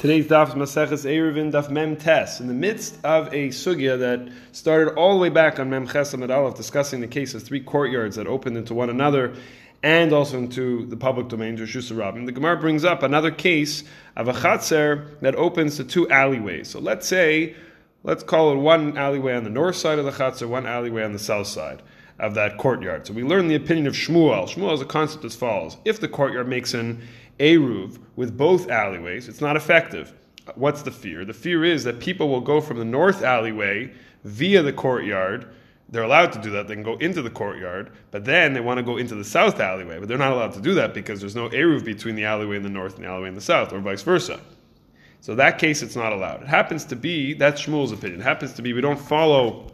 Today's daf is Maseches Eruvin Daf Mem Tes. In the midst of a sugya that started all the way back on Mem Ches Amud Aleph, discussing the case of three courtyards that opened into one another and also into the public domain, Rishus Rabbim. The Gemara brings up another case of a chatzer that opens to two alleyways. So let's say, let's call it one alleyway on the north side of the chatzer, one alleyway on the south side of that courtyard. So we learn the opinion of Shmuel. Shmuel has a concept as follows: If the courtyard makes an eruv with both alleyways, it's not effective. What's the fear? The fear is that people will go from the north alleyway via the courtyard. They're allowed to do that. They can go into the courtyard, but then they want to go into the south alleyway. But they're not allowed to do that because there's no eruv between the alleyway in the north and the alleyway in the south, or vice versa. So that case, it's not allowed. It happens to be that's Shmuel's opinion. It happens to be we don't follow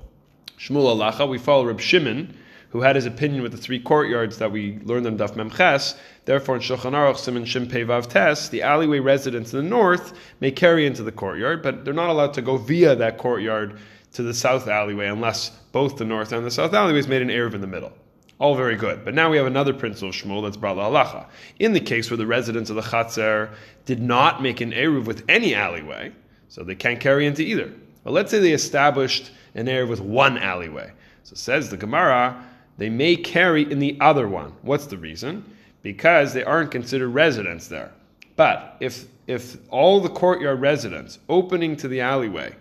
Shmuel halacha. We follow Reb Shimon, who had his opinion with the three courtyards that we learned in Daf Mem Ches. Therefore, in Shulchan Aruch Siman Shin Vav Tes, the alleyway residents in the north may carry into the courtyard, but they're not allowed to go via that courtyard to the south alleyway unless both the north and the south alleyways made an eruv in the middle. All very good. But now we have another principle of Shmuel that's brought halacha. In the case where the residents of the Chatzer did not make an eruv with any alleyway, so they can't carry into either. But let's say they established an eruv with one alleyway. So says the Gemara, they may carry in the other one. What's the reason? because they aren't considered residents there. But if if all the courtyard residents opening to the alleyway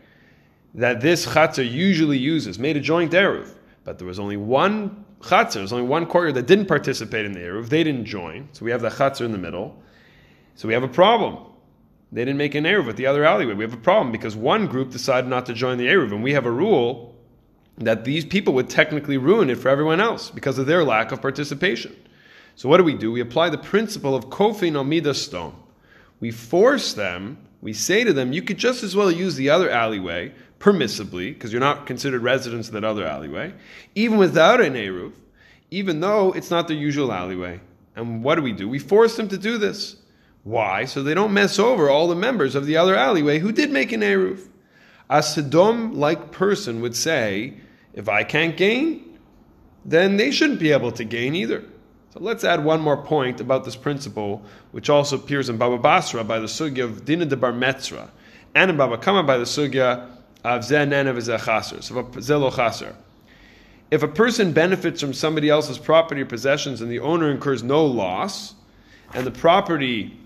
that this chatzar usually uses made a joint eruv, but there was only one chatzar, there was only one courtyard that didn't participate in the eruv, they didn't join, so we have the chatzar in the middle. So we have a problem. They didn't make an eruv with the other alleyway. We have a problem because one group decided not to join the eruv, and we have a rule that these people would technically ruin it for everyone else because of their lack of participation. So what do we do? We apply the principle of kofin al midas Sodom. We force them, we say to them, you could just as well use the other alleyway permissibly, because you're not considered residents of that other alleyway, even without an Eruv, even though it's not their usual alleyway. And what do we do? We force them to do this. Why? So they don't mess over all the members of the other alleyway who did make an Eruv. A Sodom like person would say, if I can't gain, then they shouldn't be able to gain either. So let's add one more point about this principle, which also appears in Baba Basra by the sugya of Dina de Bar Metzra, and in Baba Kama by the sugya of Zenen of Chaser, so Zelo Chaser. If a person benefits from somebody else's property or possessions and the owner incurs no loss, and the property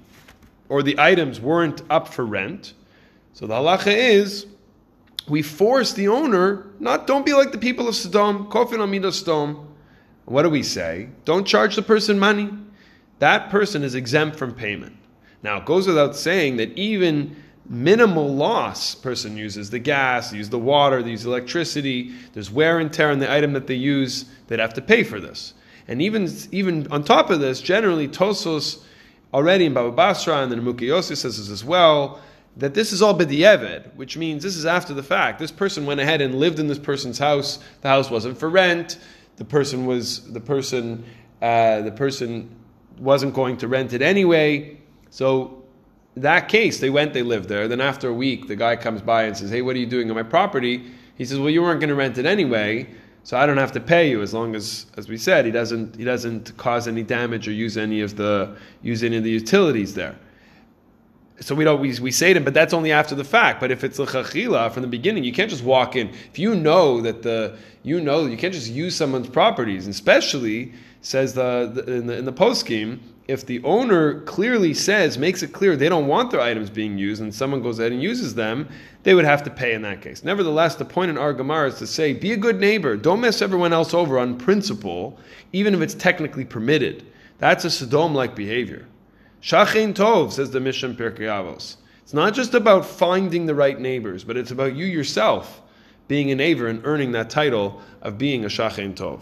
or the items weren't up for rent, so the halacha is we force the owner not don't be like the people of Sodom, kofin al midas Sodom, what do we say? Don't charge the person money. That person is exempt from payment. Now, it goes without saying that even minimal loss person uses the gas, they use the water, they use electricity, there's wear and tear on the item that they use, they'd have to pay for this. And even, even on top of this, generally Tosfos already in Baba Basra and Nimukei says this as well, that this is all b'di'eved, which means this is after the fact. This person went ahead and lived in this person's house. The house wasn't for rent the person was the person uh, the person wasn't going to rent it anyway. So that case, they went, they lived there. Then after a week, the guy comes by and says, "Hey, what are you doing on my property?" He says, "Well, you weren't going to rent it anyway." So I don't have to pay you as long as, as we said, he doesn't he doesn't cause any damage or use any of the use any of the utilities there so we don't we, we say to him, but that's only after the fact. But if it's a chatchila from the beginning, you can't just walk in. If you know that the you know you can't just use someone's properties, and especially says the, the in the in the poskim, if the owner clearly says makes it clear they don't want their items being used, and someone goes ahead and uses them, they would have to pay in that case. Nevertheless, the point in our Gemara is to say, be a good neighbor. Don't mess everyone else over on principle, even if it's technically permitted. That's a Sodom-like behavior. Shachin Tov, says the Mishnah Pirkei Avos. It's not just about finding the right neighbors, but it's about you yourself being a neighbor and earning that title of being a Shachin Tov.